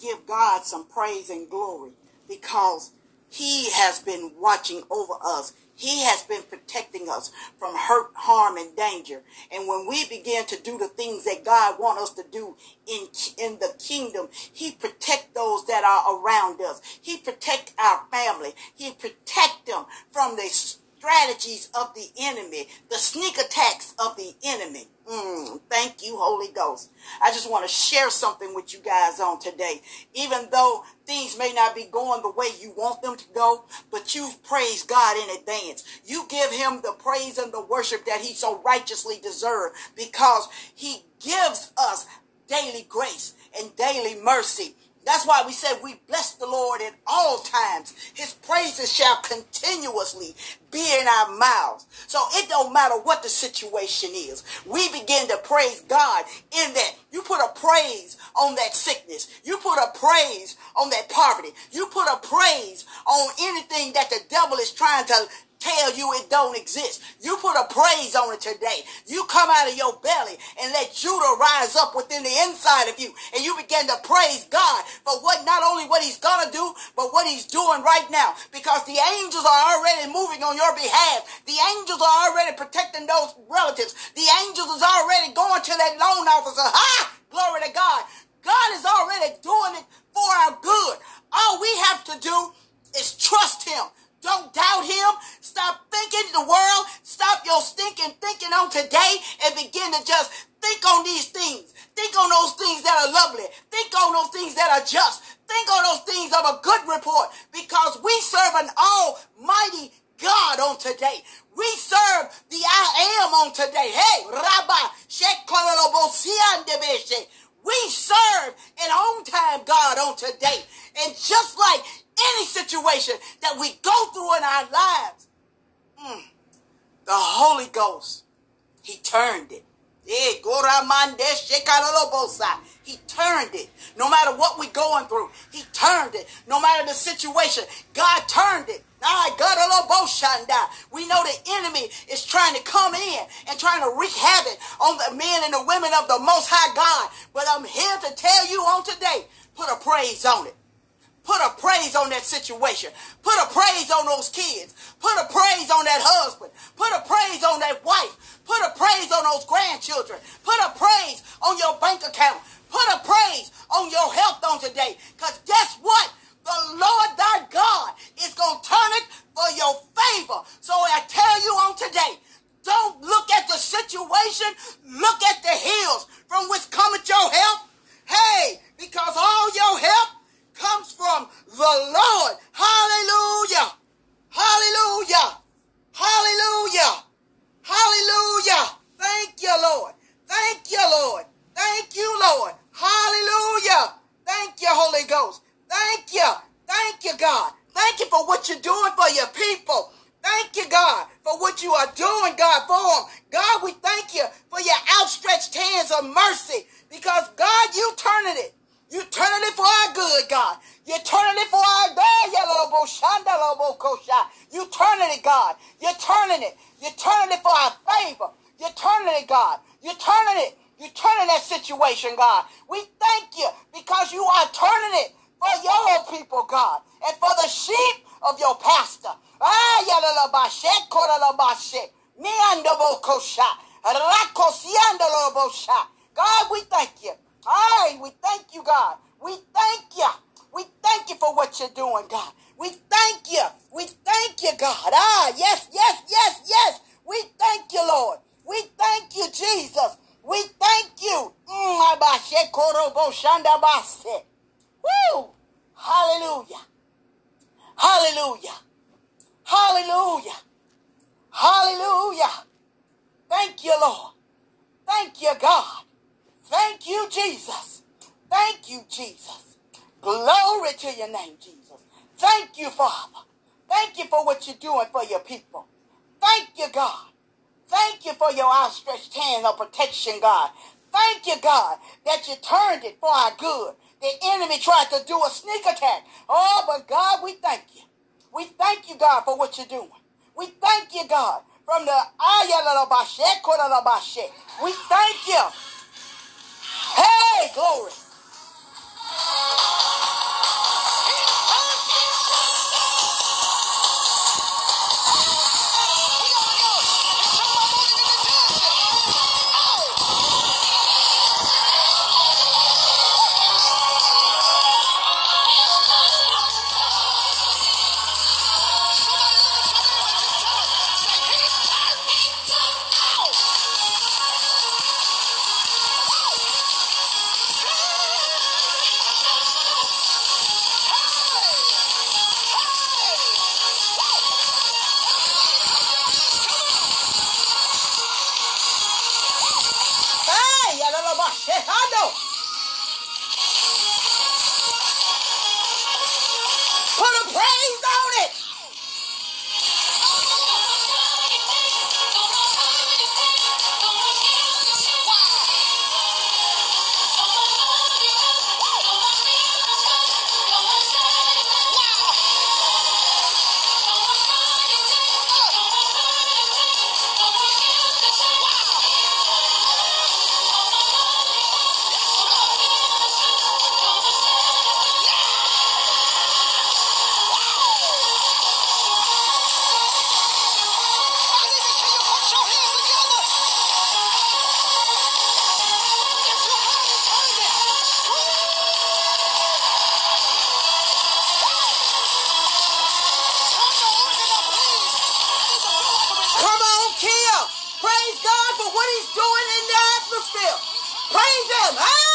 give God some praise and glory because He has been watching over us. He has been protecting us from hurt, harm, and danger. And when we begin to do the things that God wants us to do in, in the kingdom, He protect those that are around us. He protect our family. He protect them from the strategies of the enemy, the sneak attacks of the enemy. Mm, thank you, Holy Ghost. I just want to share something with you guys on today. Even though things may not be going the way you want them to go, but you praise God in advance. You give him the praise and the worship that he so righteously deserves because he gives us daily grace and daily mercy. That's why we said we bless the Lord at all times. His praises shall continuously be in our mouths. So it don't matter what the situation is. We begin to praise God in that. You put a praise on that sickness. You put a praise on that poverty. You put a praise on anything that the devil is trying to tell you it don't exist. You put a praise on it today. You come out of your belly and let Judah rise up within the inside of you. And you begin to praise God for what not only what he's gonna do, but what he's doing right now. Because the angels are already moving on your behalf. The angels are already protecting those relatives. The angels is already going to that loan officer. Ha! Glory to God. God is already doing it for our good. All we have to do is trust him. Don't doubt him. Stop thinking the world. Stop your on today and begin to just think on these things. Think on those things that are lovely. Think on those things that are just. Think on those things of a good report because we serve an almighty God on today. We serve the I am on today. Hey, Rabba, we serve an on time God on today. And just like any situation that we go through in our lives, mm, the Holy Ghost, He turned it. Eh, he turned it. No matter what we're going through, He turned it. No matter the situation, God turned it. Ah, we know the enemy is trying to come in and trying to wreak havoc on the men and the women of the Most High God. But I'm here to tell you on today, put a praise on it. Put a praise on that situation. Put a praise on those kids. Put a praise on that husband. Put a praise on that wife. Put a praise on those grandchildren. Put a praise on your bank account. Put a praise on your health on today. Because guess what? The Lord thy God is going to turn it for your favor. So I tell you on today, don't look at the situation. Look at the hills from which cometh your help. Hey, because all your help comes from the Lord. Hallelujah. Hallelujah. Hallelujah. Hallelujah. Thank you, Lord. Thank you, Lord. Thank you, Lord. Hallelujah. Thank you, Holy Ghost. Thank you. Thank you, God. Thank you for what you're doing for your people. Thank you, God, for what you are doing, God, for them. God, we thank you for your hands of mercy because, God, you turning it. You turning it for our good, God. You're turning it for our good. You turning it, God. You're turning it. You're turning it for our favor. You're turning it, God. You're turning it. You're turning that situation, God. We thank you because you are turning it for your people, God, and for the sheep of your pastor. Ah, God, we thank you. Hi, we thank you, God. We thank you. We thank you for what you're doing, God. We thank you. We thank you, God. Ah, yes, yes, yes, yes. We thank you, Lord. We thank you, Jesus. We thank you. Mm, Woo! Hallelujah. Hallelujah. Hallelujah. Hallelujah. Thank you, Lord. Thank you, God. Thank you, Jesus. Thank you, Jesus. Glory to your name, Jesus. Thank you, Father. Thank you for what you're doing for your people. Thank you, God. Thank you for your outstretched hand of protection, God. Thank you, God, that you turned it for our good. The enemy tried to do a sneak attack. Oh, but God, we thank you. We thank you, God, for what you're doing. We thank you, God, from the We thank you Hey, glory. Errado. Praise God for what he's doing in the atmosphere. Praise him. Hey!